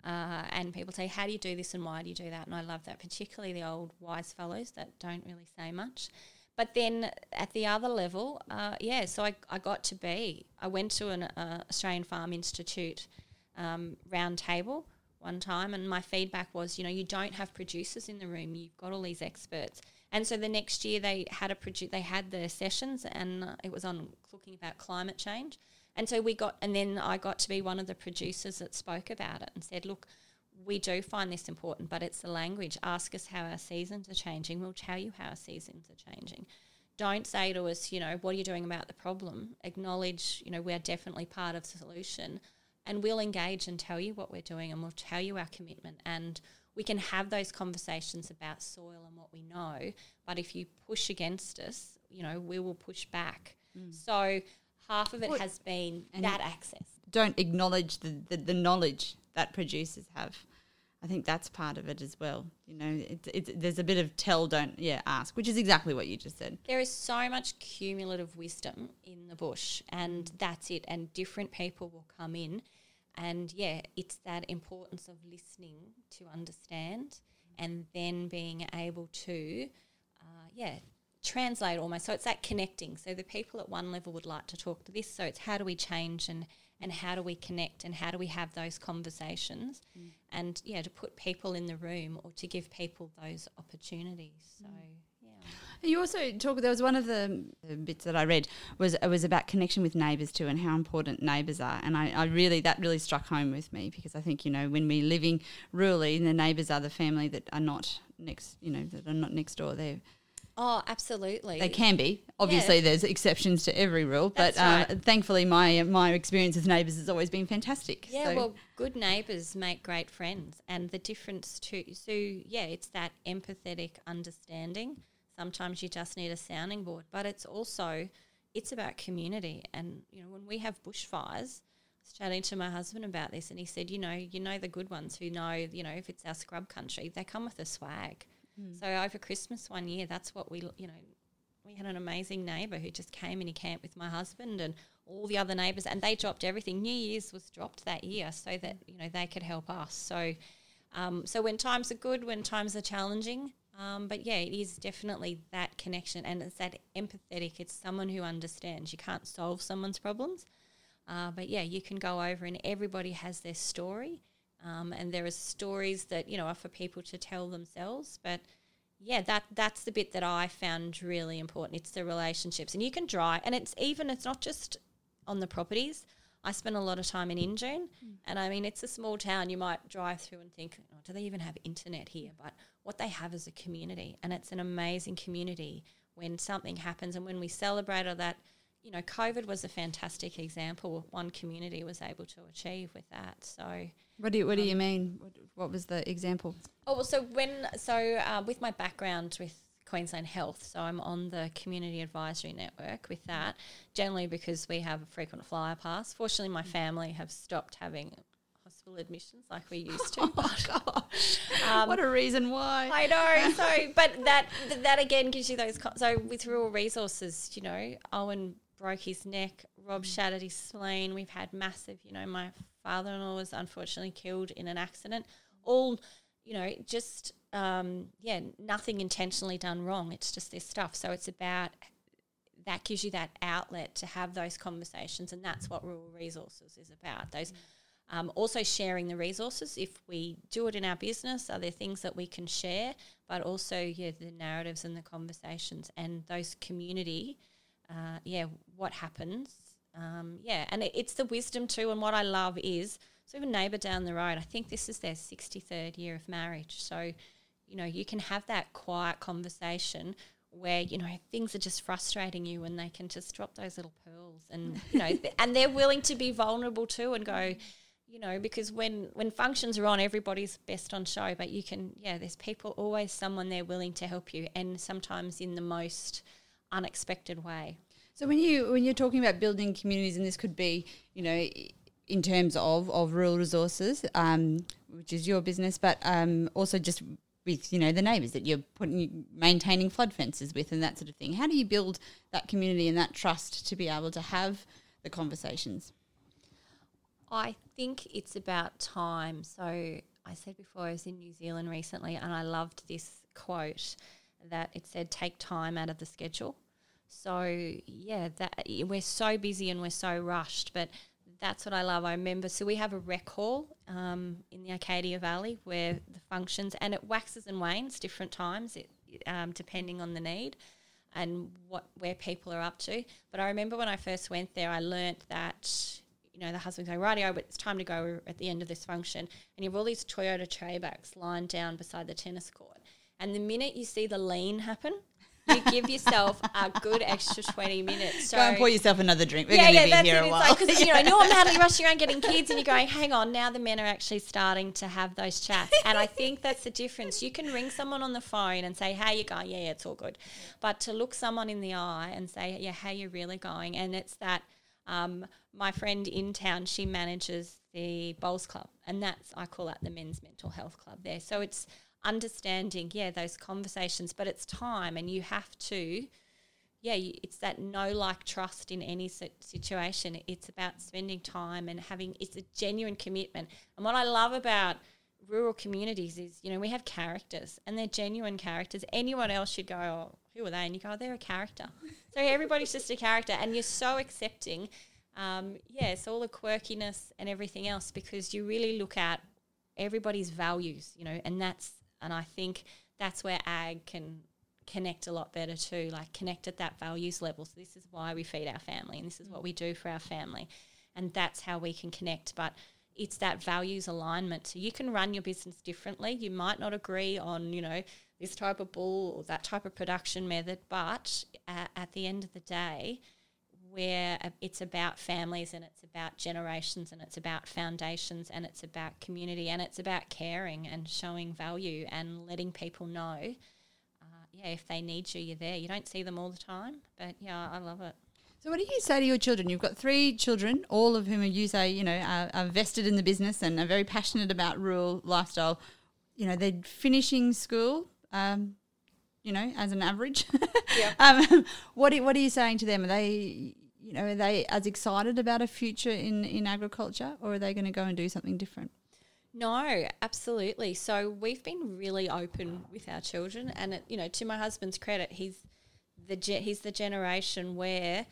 Uh, and people say, How do you do this and why do you do that? And I love that, particularly the old wise fellows that don't really say much. But then at the other level, uh, yeah, so I, I got to be, I went to an uh, Australian Farm Institute um, round table one time, and my feedback was, you know, you don't have producers in the room, you've got all these experts. And so the next year they had a produ- they had the sessions, and uh, it was on looking about climate change. And so we got, and then I got to be one of the producers that spoke about it and said, look, we do find this important, but it's the language. Ask us how our seasons are changing. We'll tell you how our seasons are changing. Don't say to us, you know, what are you doing about the problem? Acknowledge, you know, we're definitely part of the solution. And we'll engage and tell you what we're doing and we'll tell you our commitment. And we can have those conversations about soil and what we know. But if you push against us, you know, we will push back. Mm. So half of it what? has been that access. Don't acknowledge the, the, the, knowledge that producers have. I think that's part of it as well. You know, there's a bit of tell, don't, yeah, ask, which is exactly what you just said. There is so much cumulative wisdom in the bush, and that's it. And different people will come in. And yeah, it's that importance of listening to understand and then being able to, uh, yeah, translate almost. So it's that connecting. So the people at one level would like to talk to this. So it's how do we change and and how do we connect and how do we have those conversations mm. and yeah to put people in the room or to give people those opportunities. So. Yeah. You also talk. There was one of the bits that I read was it was about connection with neighbours too, and how important neighbours are. And I, I, really that really struck home with me because I think you know when we're living rurally, the neighbours are the family that are not next, you know, that are not next door. They're Oh, absolutely. They can be. Obviously, yeah. there's exceptions to every rule, but uh, right. thankfully, my my experience with neighbours has always been fantastic. Yeah, so. well, good neighbours make great friends, and the difference too. So, yeah, it's that empathetic understanding. Sometimes you just need a sounding board, but it's also it's about community. And you know, when we have bushfires, I was chatting to my husband about this, and he said, you know, you know the good ones who know, you know, if it's our scrub country, they come with a swag Mm. So over Christmas one year, that's what we, you know, we had an amazing neighbour who just came and he camped with my husband and all the other neighbours, and they dropped everything. New Year's was dropped that year so that you know they could help us. So, um, so when times are good, when times are challenging, um, but yeah, it is definitely that connection, and it's that empathetic. It's someone who understands. You can't solve someone's problems, uh, but yeah, you can go over, and everybody has their story, um, and there are stories that you know are for people to tell themselves. But yeah, that that's the bit that I found really important. It's the relationships, and you can drive, and it's even it's not just on the properties. I spent a lot of time in Injune, mm. and I mean it's a small town. You might drive through and think, oh, do they even have internet here? But what they have is a community, and it's an amazing community. When something happens, and when we celebrate all that, you know, COVID was a fantastic example. One community was able to achieve with that. So What do you, what do you mean? What, what was the example? Oh, well, so when so uh, with my background with Queensland Health, so I'm on the Community Advisory Network with that. Generally, because we have a frequent flyer pass. Fortunately, my family have stopped having hospital admissions like we used to. Oh, um, what a reason why! I know. So, but that that again gives you those. So with rural resources, you know, Owen broke his neck, Rob mm. shattered his spleen. We've had massive. You know, my father-in-law was unfortunately killed in an accident. All, you know, just um, yeah, nothing intentionally done wrong. It's just this stuff. So it's about that gives you that outlet to have those conversations, and that's what rural resources is about. Those. Um, also, sharing the resources. If we do it in our business, are there things that we can share? But also, yeah, the narratives and the conversations and those community. Uh, yeah, what happens? Um, yeah, and it, it's the wisdom too. And what I love is so, a neighbour down the road. I think this is their sixty third year of marriage. So, you know, you can have that quiet conversation where you know things are just frustrating you and they can just drop those little pearls and you know and they're willing to be vulnerable too and go you know because when when functions are on everybody's best on show but you can yeah there's people always someone there willing to help you and sometimes in the most unexpected way so when you when you're talking about building communities and this could be you know in terms of of rural resources um, which is your business but um, also just with you know the neighbours that you're putting maintaining flood fences with and that sort of thing how do you build that community and that trust to be able to have the conversations I think it's about time. So I said before I was in New Zealand recently and I loved this quote that it said take time out of the schedule. So yeah, that we're so busy and we're so rushed, but that's what I love. I remember, so we have a rec hall um, in the Arcadia Valley where the functions, and it waxes and wanes different times, it, um, depending on the need and what where people are up to. But I remember when I first went there, I learnt that you know, the husband's going, radio, but it's time to go at the end of this function. And you have all these Toyota traybacks lying down beside the tennis court. And the minute you see the lean happen, you give yourself a good extra 20 minutes. So, Go and pour yourself another drink. We're yeah, going to yeah, be here it. a while. Because, like, you know, you're madly rushing around getting kids and you're going, hang on, now the men are actually starting to have those chats. And I think that's the difference. You can ring someone on the phone and say, how you going? Yeah, yeah, it's all good. But to look someone in the eye and say, yeah, how are you really going? And it's that – um, my friend in town, she manages the bowls club, and that's I call that the men's mental health club there. So it's understanding, yeah, those conversations, but it's time, and you have to, yeah, it's that no like trust in any situation. It's about spending time and having it's a genuine commitment. And what I love about rural communities is, you know, we have characters and they're genuine characters. Anyone else should go, oh, who are they? And you go, oh, they're a character. so everybody's just a character, and you're so accepting. Um, yeah, all the quirkiness and everything else because you really look at everybody's values, you know, and that's and I think that's where ag can connect a lot better too, like connect at that values level. So this is why we feed our family, and this is what we do for our family, and that's how we can connect. But it's that values alignment. So you can run your business differently. You might not agree on, you know, this type of bull or that type of production method, but at, at the end of the day, where it's about families and it's about generations and it's about foundations and it's about community and it's about caring and showing value and letting people know, uh, yeah, if they need you, you're there. You don't see them all the time, but yeah, I love it. So, what do you say to your children? You've got three children, all of whom you say you know are, are vested in the business and are very passionate about rural lifestyle. You know, they're finishing school. Um, you know, as an average. Yeah. um, what are, what are you saying to them? Are they you know are they as excited about a future in in agriculture, or are they going to go and do something different? No, absolutely. So we've been really open with our children, and it, you know, to my husband's credit, he's the he's the generation where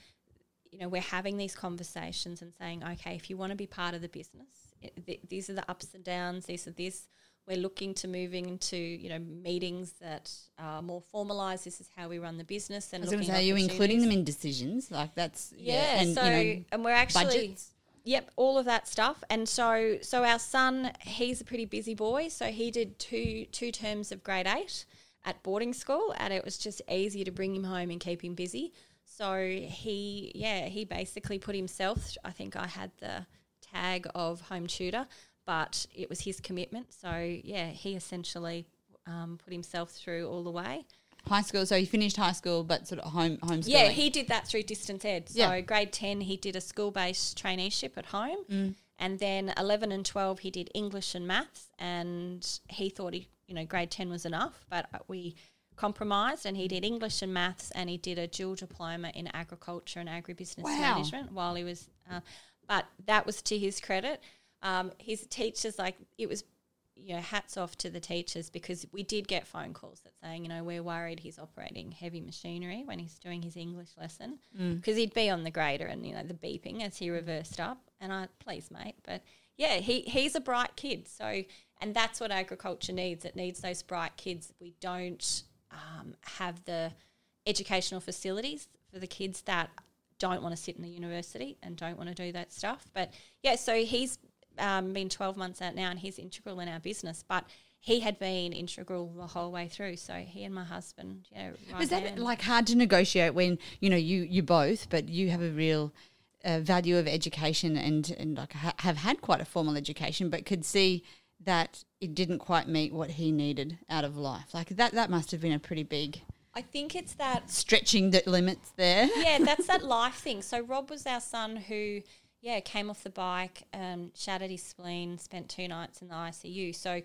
you know, we're having these conversations and saying, okay, if you want to be part of the business, it, th- these are the ups and downs. These are this. We're looking to moving into you know meetings that are more formalised. This is how we run the business. And looking are you including them in decisions? Like that's yeah. yeah and, so you know, and we're actually budgets. Yep, all of that stuff. And so so our son, he's a pretty busy boy. So he did two two terms of grade eight at boarding school, and it was just easier to bring him home and keep him busy. So he, yeah, he basically put himself. I think I had the tag of home tutor, but it was his commitment. So yeah, he essentially um, put himself through all the way. High school, so he finished high school, but sort of home homeschooling. Yeah, he did that through distance ed. So Yeah. grade ten, he did a school based traineeship at home, Mm. and then eleven and twelve, he did English and maths. And he thought he, you know, grade ten was enough, but we compromised, and he did English and maths, and he did a dual diploma in agriculture and agribusiness Wow. management while he was. Uh, but that was to his credit. Um, his teachers, like it was you know, hats off to the teachers because we did get phone calls that saying, you know, we're worried he's operating heavy machinery when he's doing his English lesson because he'd be on the grader and you know the beeping as he reversed up. And I, please, mate, but yeah, he he's a bright kid. So, and that's what agriculture needs. It needs those bright kids. We don't um, have the educational facilities for the kids that don't want to sit in the university and don't want to do that stuff. But yeah, so he's um, been 12 months out now and he's integral in our business, but he had been integral the whole way through. So he and my husband, yeah, right Is that like hard to negotiate when you know you you both, but you have a real uh, value of education and and like ha- have had quite a formal education, but could see that it didn't quite meet what he needed out of life. Like that that must have been a pretty big I think it's that stretching the limits there. yeah, that's that life thing. So Rob was our son who, yeah, came off the bike, um, shattered his spleen, spent two nights in the ICU. So,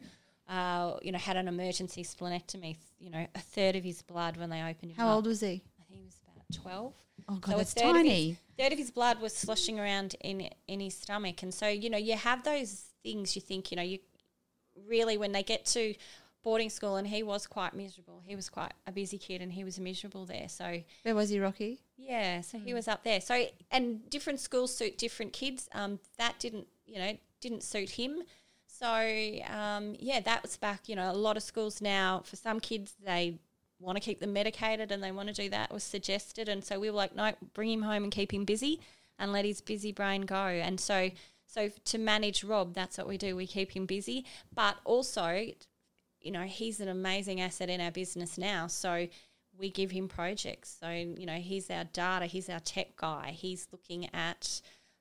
uh, you know, had an emergency splenectomy. You know, a third of his blood when they opened him How up. old was he? I think he was about twelve. Oh god, So a that's third of his- tiny. Third of his blood was sloshing around in in his stomach, and so you know you have those things. You think you know you really when they get to boarding school, and he was quite miserable. He was quite a busy kid, and he was miserable there. So Where was he, Rocky? yeah, so he was up there. So and different schools suit different kids. Um, that didn't you know didn't suit him. So um, yeah, that was back. You know, a lot of schools now for some kids they want to keep them medicated and they want to do that was suggested, and so we were like, no, bring him home and keep him busy and let his busy brain go. And so so to manage Rob, that's what we do. We keep him busy, but also you know, he's an amazing asset in our business now. So we give him projects. So, you know, he's our data, he's our tech guy. He's looking at,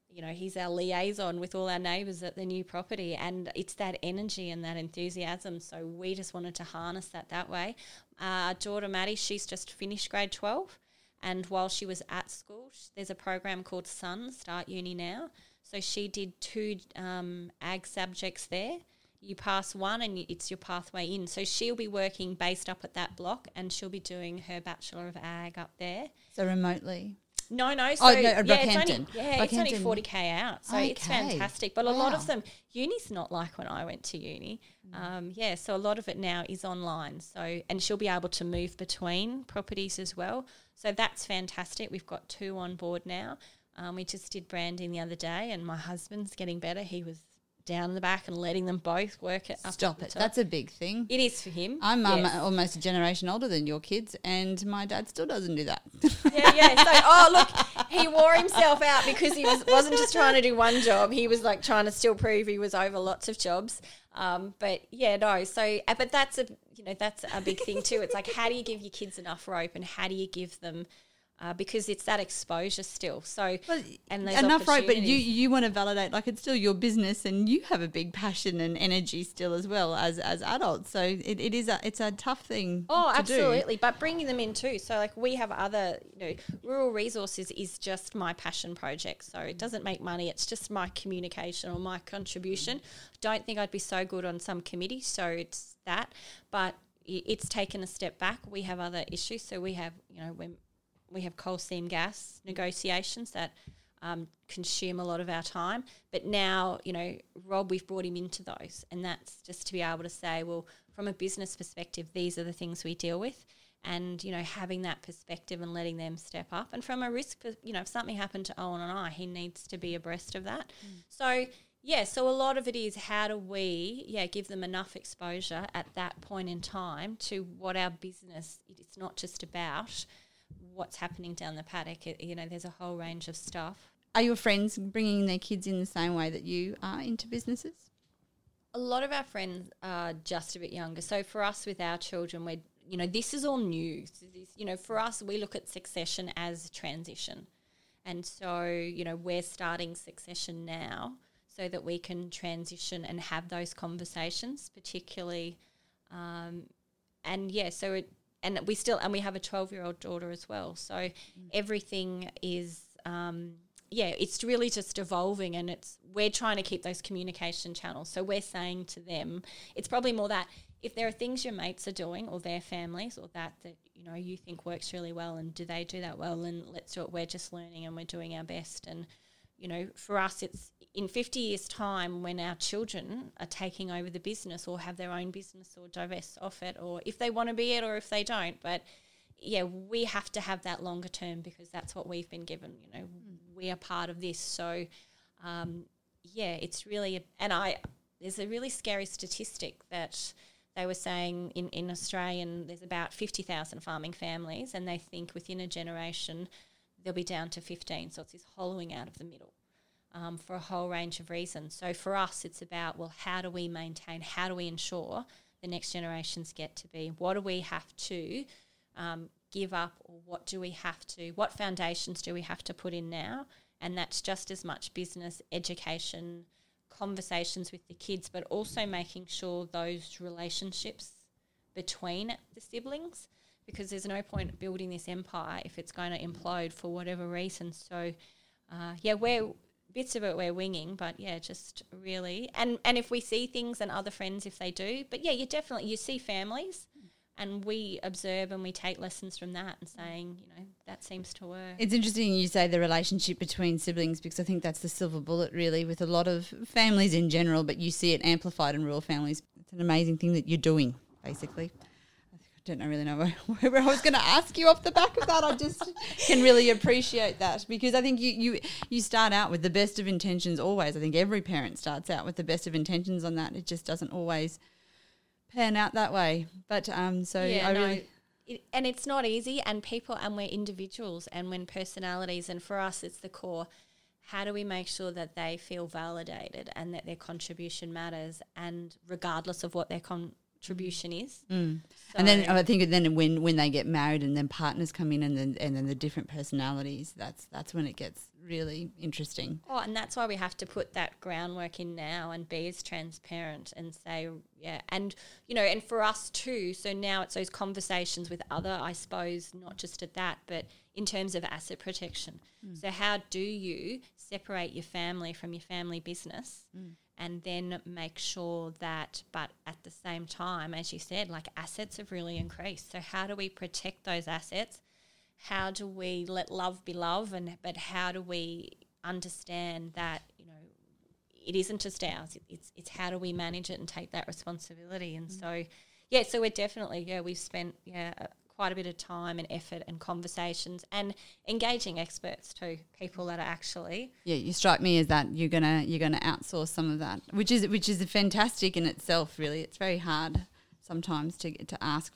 you know, he's our liaison with all our neighbours at the new property. And it's that energy and that enthusiasm. So we just wanted to harness that that way. Uh, our daughter Maddie, she's just finished grade 12. And while she was at school, there's a program called Sun, Start Uni Now. So she did two um, ag subjects there you pass one and it's your pathway in. So she'll be working based up at that block and she'll be doing her Bachelor of Ag up there. So remotely. No, no. So Oh, no, yeah, it's only, yeah, it's only 40k out. So it's fantastic. But a lot of them, uni's not like when I went to uni. Mm. Um, yeah, so a lot of it now is online. So and she'll be able to move between properties as well. So that's fantastic. We've got two on board now. Um, we just did branding the other day, and my husband's getting better. He was down in the back and letting them both work it up. Stop it. top. That's a big thing. It is for him. I'm um, yes. almost a generation older than your kids, and my dad still doesn't do that. yeah, yeah. So, oh look, he wore himself out because he was wasn't just trying to do one job. He was like trying to still prove he was over lots of jobs. Um, but yeah, no. So, uh, but that's a you know that's a big thing too. It's like how do you give your kids enough rope, and how do you give them uh, because it's that exposure still. So and enough right but you you want to validate like it's still your business and you have a big passion and energy still as well as as adults so it, it is a it's a tough thing Oh, to do. absolutely. But bringing them in too. So, like, we have other, you know, rural resources is just my passion project. So, it doesn't make money. It's just my communication or my contribution. Don't think I'd be so good on some committee. So, it's that. But it's taken a step back. We have other issues. So, we have, you know, when we have coal seam gas negotiations that um, consume a lot of our time. But now, you know, Rob, we've brought him into those. And that's just to be able to say, well, from a business perspective, these are the things we deal with. And, you know, having that perspective and letting them step up. And from a risk, you know, if something happened to Owen and I, he needs to be abreast of that. So, yeah, so a lot of it is how do we, yeah, give them enough exposure at that point in time to what our business, it's not just about what's happening down the paddock. It, you know, there's a whole range of stuff. are your friends bringing their kids in the same way that you are into businesses A lot of our friends are just a bit younger. So for us with our children, we're, you know, this is all new. So this, you know, for us, we look at succession as transition. And so, you know, we're starting succession now. so that we can transition and have those conversations, particularly. Um, and yeah, so it, and we still, and we have a 12 year old daughter as well. So mm. everything is, um, yeah, it's really just evolving and it's, we're trying to keep those communication channels. So we're saying to them, it's probably more that if there are things your mates are doing or their families or that that you know you think works really well and do they do that well and let's do it we're just learning and we're doing our best and you know for us it's in 50 years time when our children are taking over the business or have their own business or divest off it or if they want to be it or if they don't but yeah we have to have that longer term because that's what we've been given you know mm. we are part of this so um, yeah it's really a, and i there's a really scary statistic that they were saying in, in Australian there's about 50,000 farming families and they think within a generation they'll be down to 15. So it's this hollowing out of the middle um, for a whole range of reasons. So for us, it's about, well, how do we maintain, how do we ensure the next generations get to be? What do we have to um, give up or what do we have to, what foundations do we have to put in now? And that's just as much business, education, conversations with the kids, but also making sure those relationships between the siblings, because there's no point building this empire if it's going to implode for whatever reason. So, uh, yeah, we're bits of it we're winging, but yeah, just really and and if we see things and other friends if they do, but yeah, you definitely you see families and we observe and we take lessons from that and saying, you know, that seems to work. It's interesting you say the relationship between siblings because I think that's the silver bullet really with a lot of families in general, but you see it amplified in rural families. It's an amazing thing that you're doing, basically. I don't really know where, where I was going to ask you off the back of that. I just can really appreciate that because I think you, you you start out with the best of intentions always. I think every parent starts out with the best of intentions on that. It just doesn't always – pan out that way. But um, so yeah, I no, really. It, and it's not easy, and people, and we're individuals, and when personalities, and for us, it's the core. How do we make sure that they feel validated and that their contribution matters, and regardless of what their contribution is? Mm. So and then I think then when when they get married and then partners come in and then and then the different personalities, that's that's when it gets really interesting. Oh, and that's why we have to put that groundwork in now and be as transparent and say, yeah, and you know, and for us too. So now it's those conversations with other, I suppose, not just at that, but in terms of asset protection. Mm. So how do you separate your family from your family business? Mm. And then make sure that, but at the same time, as you said, like assets have really increased. So, how do we protect those assets how do we let love be love and but how do we understand that you know it isn't just ours it's it's how do we manage it and take that responsibility and mm. so yeah so we're definitely yeah we've spent yeah quite a bit of time and effort and conversations and engaging experts too people that are actually yeah you strike me as that you're gonna you're gonna outsource some of that which is which is fantastic in itself really it's very hard sometimes to to ask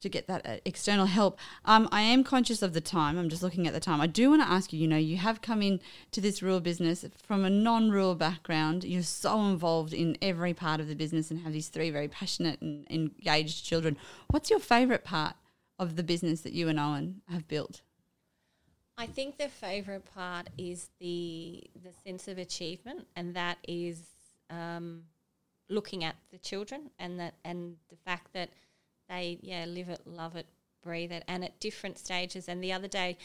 to get that uh, external help. Um, I am conscious of the time. I'm just looking at the time. I do want to ask you. You know, you have come in to this rural business from a non-rural background. You're so involved in every part of the business and have these three very passionate and engaged children. What's your favourite part of the business that you and Owen have built? I think the favourite part is the the sense of achievement, and that is um, looking at the children and that and the fact that they yeah live it, love it, breathe it, and at different stages. And the other day,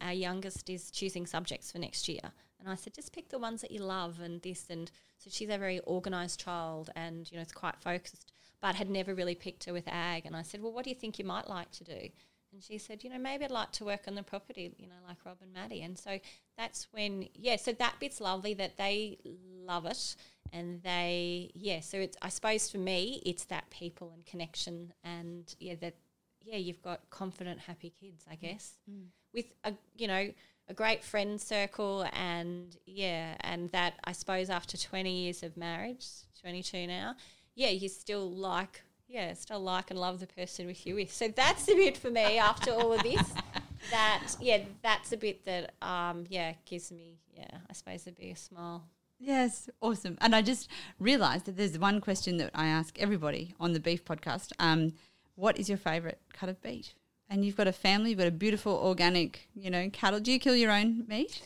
our youngest is choosing subjects for next year, and I said just pick the ones that you love and this and so she's a very organised child and you know it's quite focused, but had never really picked her with ag. And I said, well, what do you think you might like to do? And she said, you know, maybe I'd like to work on the property, you know, like Rob and Maddie. And so that's when, yeah, so that bit's lovely that they love it and they, yeah, so it's, I suppose for me, it's that people and connection and, yeah, that, yeah, you've got confident, happy kids, I guess, mm. with a, you know, a great friend circle and, yeah, and that I suppose after 20 years of marriage, 22 now, yeah, you still like yeah, still like and love the person with you with. So that's a bit for me after all of this. that yeah, that's a bit that um yeah gives me yeah I suppose a big smile. Yes, awesome. And I just realised that there's one question that I ask everybody on the beef podcast. Um, what is your favourite cut of beef? And you've got a family, you've got a beautiful organic, you know, cattle. Do you kill your own meat?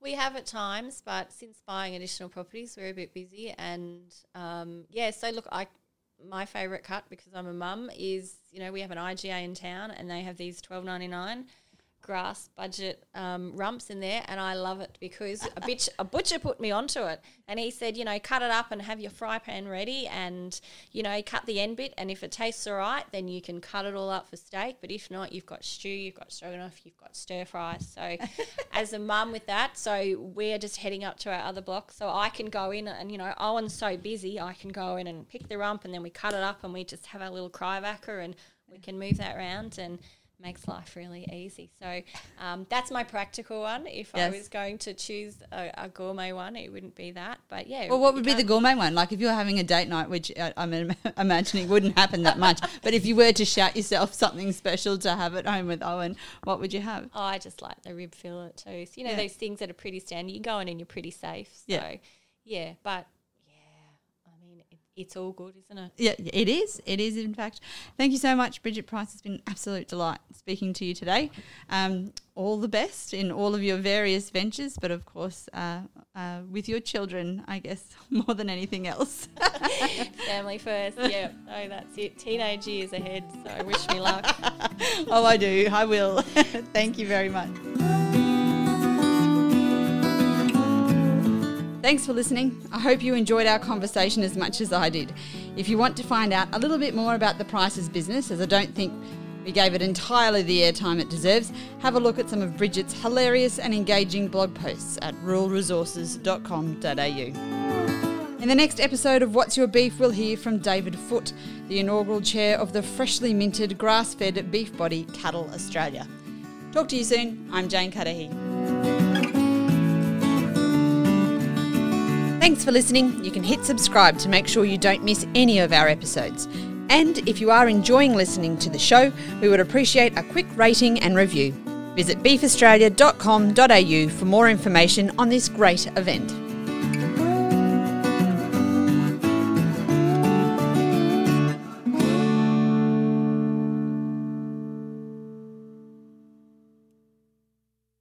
We have at times, but since buying additional properties, we're a bit busy. And um, yeah, so look, I my favourite cut because I'm a mum is you know we have an IGA in town and they have these twelve ninety nine grass budget um, rumps in there, and I love it because a bitch, a butcher put me onto it, and he said, you know, cut it up and have your fry pan ready, and you know, cut the end bit, and if it tastes all right, then you can cut it all up for steak. But if not, you've got stew, you've got stroganoff, you've got stir fry. So, as a mum with that, so we're just heading up to our other block, so I can go in and you know, Owen's so busy, I can go in and pick the rump, and then we cut it up, and we just have our little cryovac and we can move that around. And makes life really easy. So um, that's my practical one. If yes. I was going to choose a, a, gourmet one, it wouldn't be that. But yeah. Well, what would be the gourmet one? Like if you're having a date night, which uh, I'm imagining wouldn't happen that much, but if you were to shout yourself something special to have at home with Owen, what would you have? Oh, I just like the rib fillet toast. You know, yeah. those things that are pretty standard. You go in and you're pretty safe. So yeah, yeah but it's all good, isn't it? Yeah, it is. It is, in fact. Thank you so much, Bridget Price. It's been an absolute delight speaking to you today. Um, all the best in all of your various ventures, but of course, uh, uh, with your children, I guess, more than anything else. Family first. Yeah. Oh, that's it. Teenage years ahead. So wish me luck. oh, I do. I will. Thank you very much. Thanks for listening. I hope you enjoyed our conversation as much as I did. If you want to find out a little bit more about the Prices business, as I don't think we gave it entirely the airtime it deserves, have a look at some of Bridget's hilarious and engaging blog posts at ruralresources.com.au. In the next episode of What's Your Beef, we'll hear from David Foote, the inaugural chair of the freshly minted grass fed beef body Cattle Australia. Talk to you soon. I'm Jane Cudahy. Thanks for listening. You can hit subscribe to make sure you don't miss any of our episodes. And if you are enjoying listening to the show, we would appreciate a quick rating and review. Visit beefaustralia.com.au for more information on this great event.